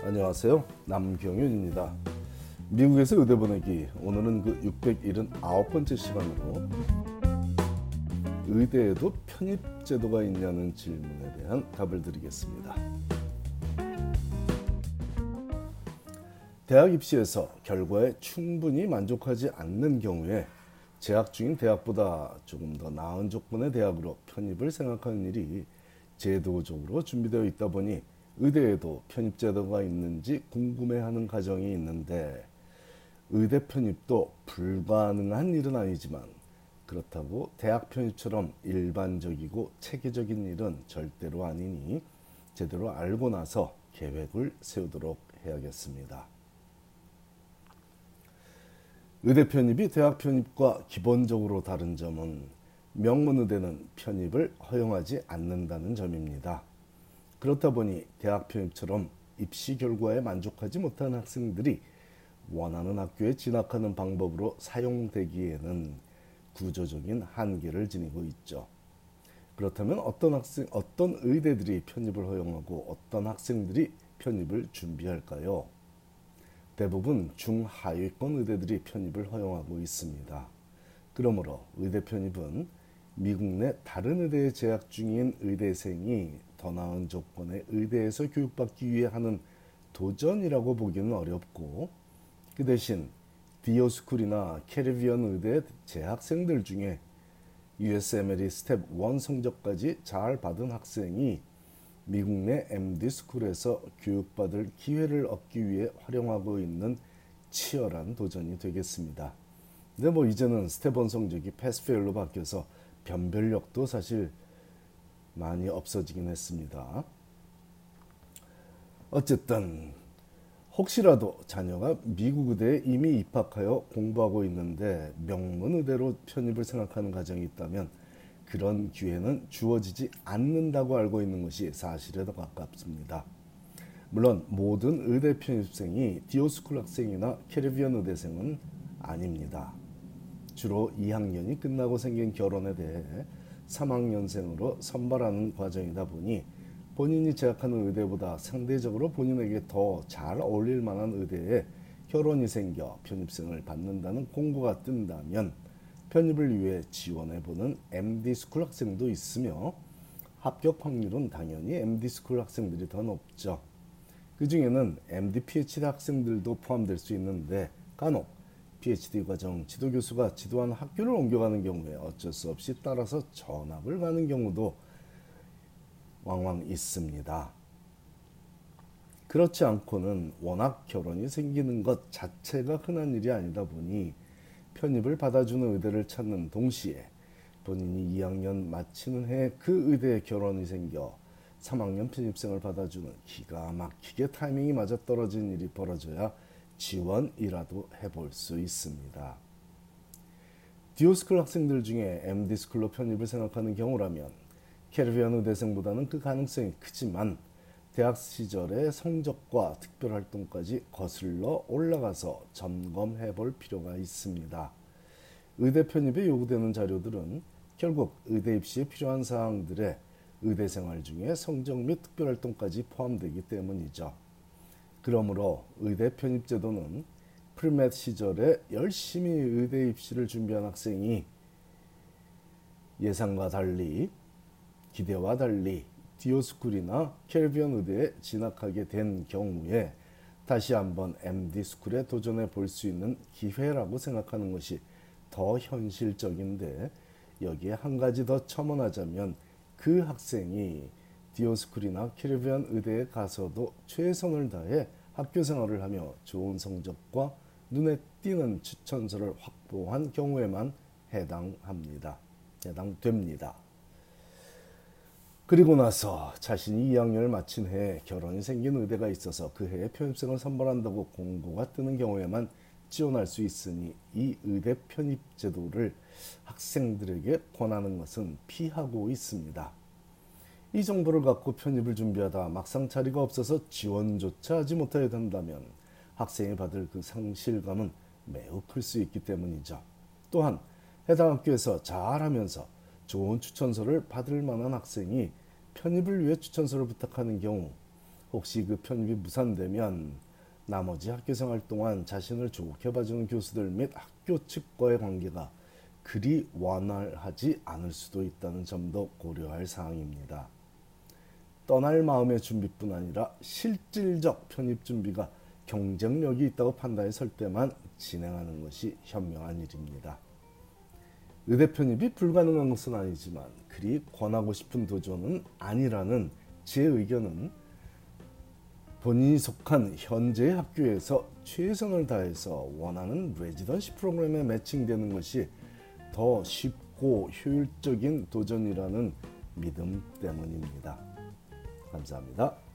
안녕하세요. 남경윤입니다. 미국에서 의대 보내기 오늘은 그 679번째 시간으로 의대에도 편입 제도가 있냐는 질문에 대한 답을 드리겠습니다. 대학 입시에서 결과에 충분히 만족하지 않는 경우에 재학 중인 대학보다 조금 더 나은 조건의 대학으로 편입을 생각하는 일이 제도적으로 준비되어 있다 보니 의대에도 편입 제도가 있는지 궁금해하는 가정이 있는데 의대 편입도 불가능한 일은 아니지만 그렇다고 대학 편입처럼 일반적이고 체계적인 일은 절대로 아니니 제대로 알고 나서 계획을 세우도록 해야겠습니다. 의대 편입이 대학 편입과 기본적으로 다른 점은 명문의대는 편입을 허용하지 않는다는 점입니다. 그렇다 보니 대학 편입처럼 입시 결과에 만족하지 못한 학생들이 원하는 학교에 진학하는 방법으로 사용되기에는 구조적인 한계를 지니고 있죠. 그렇다면 어떤 학생, 어떤 의대들이 편입을 허용하고 어떤 학생들이 편입을 준비할까요? 대부분 중하위권 의대들이 편입을 허용하고 있습니다. 그러므로 의대 편입은 미국 내 다른 의대에 재학 중인 의대생이 더 나은 조건의 의대에서 교육받기 위해 하는 도전이라고 보기는 어렵고 그 대신 DO school이나 Caribbean 의대 재학생들 중에 USMLE Step 1 성적까지 잘 받은 학생이 미국 내 MD 스쿨에서 교육받을 기회를 얻기 위해 활용하고 있는 치열한 도전이 되겠습니다. 근데 뭐 이제는 스텝 1 성적이 pass fail로 바뀌어서 변별력도 사실 많이 없어지긴 했습니다. 어쨌든 혹시라도 자녀가 미국 의대에 이미 입학하여 공부하고 있는데 명문 의대로 편입을 생각하는 가정이 있다면 그런 기회는 주어지지 않는다고 알고 있는 것이 사실에 더 가깝습니다. 물론 모든 의대 편입생이 DO school 학생이나 Caribbean 의대생은 아닙니다. 주로 2학년이 끝나고 생긴 결원에 대해 3학년생으로 선발하는 과정이다 보니 본인이 재학하는 의대보다 상대적으로 본인에게 더 잘 어울릴 만한 의대에 결원이 생겨 편입생을 받는다는 공고가 뜬다면 편입을 위해 지원해보는 MD school 학생도 있으며 합격 확률은 당연히 MD스쿨 학생들이 더 높죠. 그 중에는 MD, PhD 학생들도 포함될 수 있는데 간혹 PhD 과정 지도 교수가 지도하는 학교를 옮겨가는 경우에 어쩔 수 없이 따라서 전학을 가는 경우도 왕왕 있습니다. 그렇지 않고는 워낙 결혼이 생기는 것 자체가 흔한 일이 아니다 보니 편입을 받아주는 의대를 찾는 동시에 본인이 2학년 마치는 해 그 의대에 결원이 생겨 3학년 편입생을 받아주는 기가 막히게 타이밍이 맞아 떨어진 일이 벌어져야 지원이라도 해볼 수 있습니다. DO school 학생들 중에 MD스쿨로 편입을 생각하는 경우라면 Caribbean 의대생보다는 그 가능성이 크지만 대학 시절의 성적과 특별활동까지 거슬러 올라가서 점검해 볼 필요가 있습니다. 의대 편입에 요구되는 자료들은 결국 의대 입시에 필요한 사항들의 의대 생활 중에 성적 및 특별활동까지 포함되기 때문이죠. 그러므로 의대 편입 제도는 premed 시절에 열심히 의대 입시를 준비한 학생이 예상과 달리 기대와 달리 DO school이나 Caribbean 의대에 진학하게 된 경우에 다시 한번 MD 스쿨에 도전해 볼 수 있는 기회라고 생각하는 것이 더 현실적인데 여기에 한 가지 더 첨언하자면 그 학생이 디오스쿨이나 캐리비안 의대에 가서도 최선을 다해 학교 생활을 하며 좋은 성적과 눈에 띄는 추천서를 확보한 경우에만 해당합니다. 해당됩니다. 그리고 나서 자신이 2학년을 마친 해에 결혼이 생긴 의대가 있어서 그 해에 편입생을 선발한다고 공고가 뜨는 경우에만 지원할 수 있으니 이 의대 편입 제도를 학생들에게 권하는 것은 피하고 있습니다. 이 정보를 갖고 편입을 준비하다 막상 자리가 없어서 지원조차 하지 못하게 된다면 학생이 받을 그 상실감은 매우 클 수 있기 때문이죠. 또한 해당 학교에서 잘하면서 좋은 추천서를 받을 만한 학생이 편입을 위해 추천서를 부탁하는 경우 혹시 그 편입이 무산되면 나머지 학교 생활 동안 자신을 좋게 봐주는 교수들 및 학교 측과의 관계가 그리 원활하지 않을 수도 있다는 점도 고려할 사항입니다. 떠날 마음의 준비뿐 아니라 실질적 편입 준비가 경쟁력이 있다고 판단했을 때만 진행하는 것이 현명한 일입니다. 의대 편입이 불가능한 것은 아니지만 그리 권하고 싶은 도전은 아니라는 제 의견은 본인이 속한 현재 학교에서 최선을 다해서 원하는 레지던시 프로그램에 매칭되는 것이 더 쉽고 효율적인 도전이라는 믿음 때문입니다. 감사합니다.